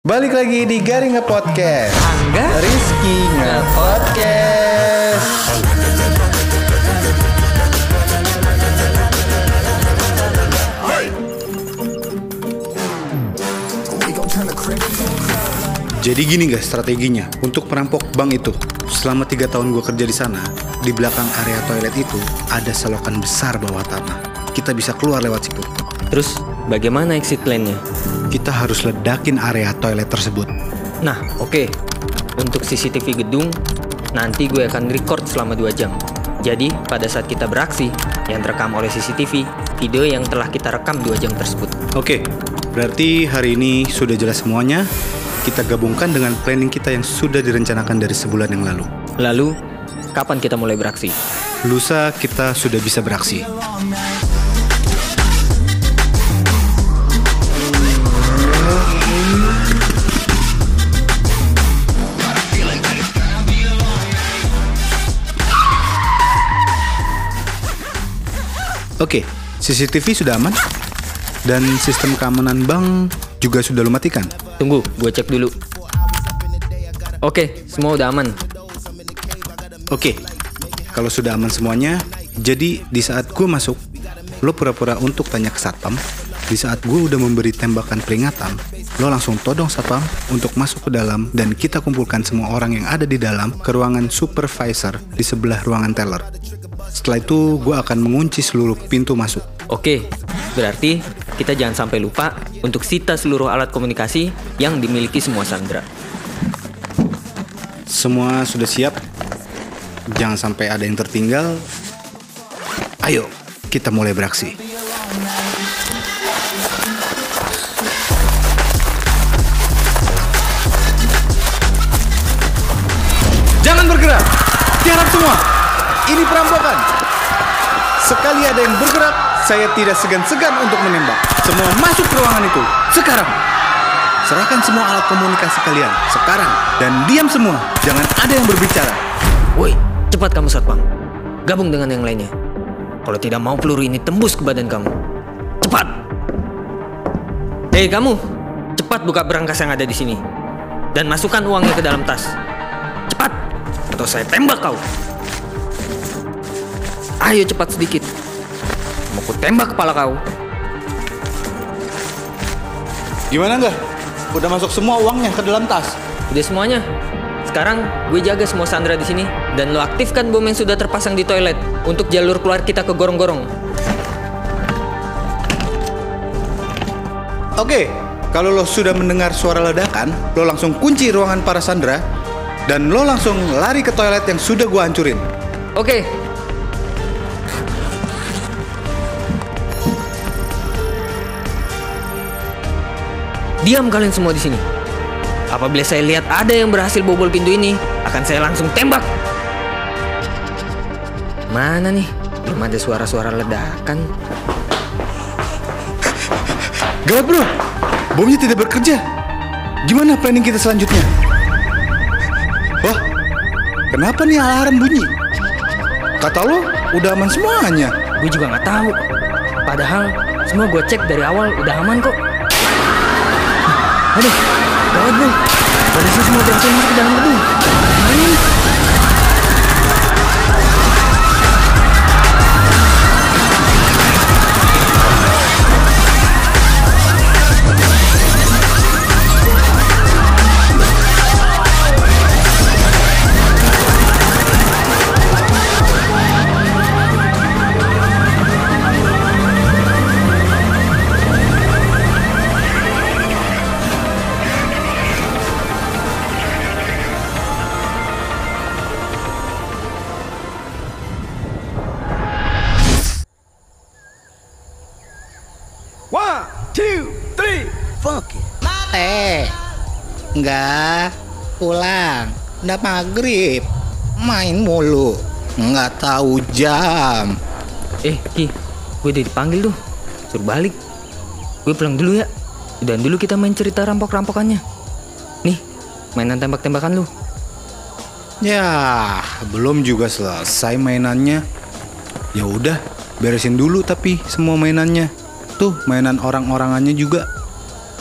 Balik lagi di Garing Nge Podcast. Angga Rizky Nge Podcast. Jadi gini guys strateginya untuk perampok bank itu. Selama tiga tahun gue kerja di sana, di belakang area toilet itu ada selokan besar bawah tanah. Kita bisa keluar lewat situ. Terus bagaimana exit plan-nya? Kita harus ledakin area toilet tersebut. Nah oke Untuk CCTV gedung Nanti gue akan record selama 2 jam Jadi pada saat kita beraksi Yang terekam oleh CCTV Video yang telah kita rekam 2 jam tersebut Oke, berarti hari ini sudah jelas semuanya. Kita gabungkan dengan planning kita yang sudah direncanakan dari sebulan yang lalu. Lalu Kapan kita mulai beraksi? Lusa kita sudah bisa beraksi. Oke, CCTV sudah aman dan sistem keamanan bank juga sudah lu matikan. Tunggu gue cek dulu Oke semua udah aman Oke, kalau sudah aman semuanya, jadi di saat gue masuk, lo pura-pura untuk tanya ke satpam. Di saat gue udah memberi tembakan peringatan, lo langsung todong satpam untuk masuk ke dalam dan kita kumpulkan semua orang yang ada di dalam ke ruangan supervisor di sebelah ruangan teller. Setelah itu, gue akan mengunci seluruh pintu masuk. Oke Berarti kita jangan sampai lupa Untuk sita seluruh alat komunikasi Yang dimiliki semua Sandra Semua sudah siap? Jangan sampai ada yang tertinggal. Ayo, kita mulai beraksi. Jangan bergerak. Tiarap semua. Ini perampokan. Sekali ada yang bergerak, saya tidak segan-segan untuk menembak. Semua masuk ke ruangan itu. Sekarang. Serahkan semua alat komunikasi kalian. Sekarang. Dan diam semua. Jangan ada yang berbicara. Woi, cepat kamu satpam. Gabung dengan yang lainnya. Kalau tidak mau peluru ini tembus ke badan kamu. Cepat. Hei kamu, cepat buka berangkas yang ada di sini. Dan masukkan uangnya ke dalam tas. Cepat, atau saya tembak kau. Ayo cepat sedikit. Mau ku tembak kepala kau. Gimana enggak? Udah masuk semua uangnya ke dalam tas. Udah semuanya. Sekarang gue jaga semua Sandra di sini dan lo aktifkan bom yang sudah terpasang di toilet untuk jalur keluar kita ke gorong-gorong. Oke, kalau lo sudah mendengar suara ledakan, lo langsung kunci ruangan para Sandra dan lo langsung lari ke toilet yang sudah gua hancurin. Oke. Diam kalian semua di sini. Apabila saya lihat ada yang berhasil bobol pintu ini, akan saya langsung tembak. Mana nih? Belum ada suara-suara ledakan. Gawat bro, bomnya tidak bekerja. Gimana planning kita selanjutnya? Wah, kenapa nih alarm bunyi? Kata lo udah aman semuanya. Gue juga nggak tahu. Padahal semua gue cek dari awal udah aman kok. Aduh, gawat bro. Polisi semua berhasil masuk ke dalam gedung. One, two, three, fuck it. Eh, enggak pulang. Udah maghrib. Main mulu. Nggak tahu jam. Eh, Ki, gue udah dipanggil tuh. Suruh balik. Gue pulang dulu ya. Dan dulu kita main cerita rampok-rampokannya. Nih, mainan tembak-tembakan lu. Ya, belum juga selesai mainannya. Ya udah, beresin dulu tapi semua mainannya. Tuh, mainan orang-orangannya juga.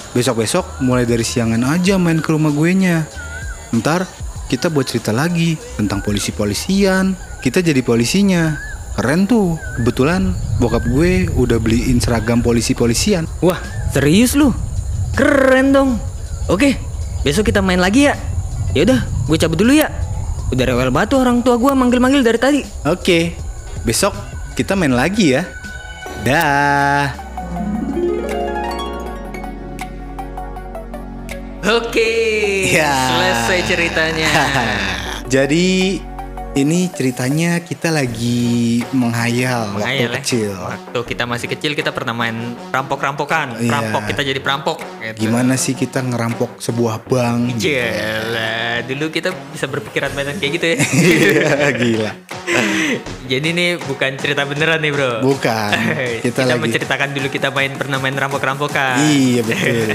besok-besok mulai dari siangan aja main ke rumah gue nya. Ntar kita buat cerita lagi tentang polisi-polisian. Kita jadi polisinya. Keren tuh. Kebetulan bokap gue udah beliin seragam polisi-polisian. Wah, serius lu? Keren dong. Oke, besok kita main lagi ya. Yaudah, gue cabut dulu ya. Udah rewel batu orang tua gue manggil-manggil dari tadi. Oke, besok kita main lagi ya. Dah. Oke, Ya. selesai ceritanya. Jadi ini ceritanya kita lagi menghayal, Menghayal waktu ya. kecil. Waktu kita masih kecil kita pernah main rampok-rampokan. Iya. Perampok kita jadi perampok. Gitu. Gimana sih kita ngerampok sebuah bank? Jelah, dulu kita bisa berpikiran banyak kayak gitu ya. Iya, gila. Jadi nih bukan cerita beneran nih bro. Bukan. Kita, Kita, lagi. menceritakan dulu kita main pernah main rampok-rampokan. Iya betul.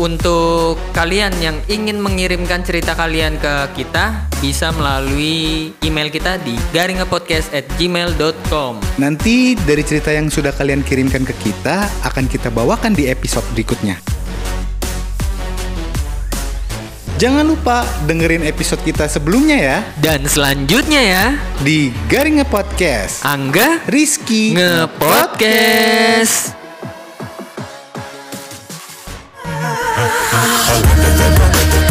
Untuk kalian yang ingin mengirimkan cerita kalian ke kita bisa melalui email kita di garingapodcast@gmail.com. Nanti dari cerita yang sudah kalian kirimkan ke kita akan kita bawakan di episode berikutnya. Jangan lupa dengerin episode kita sebelumnya ya Dan selanjutnya ya, di Garinga Podcast. Angga Rizky ngepodcast. la la la la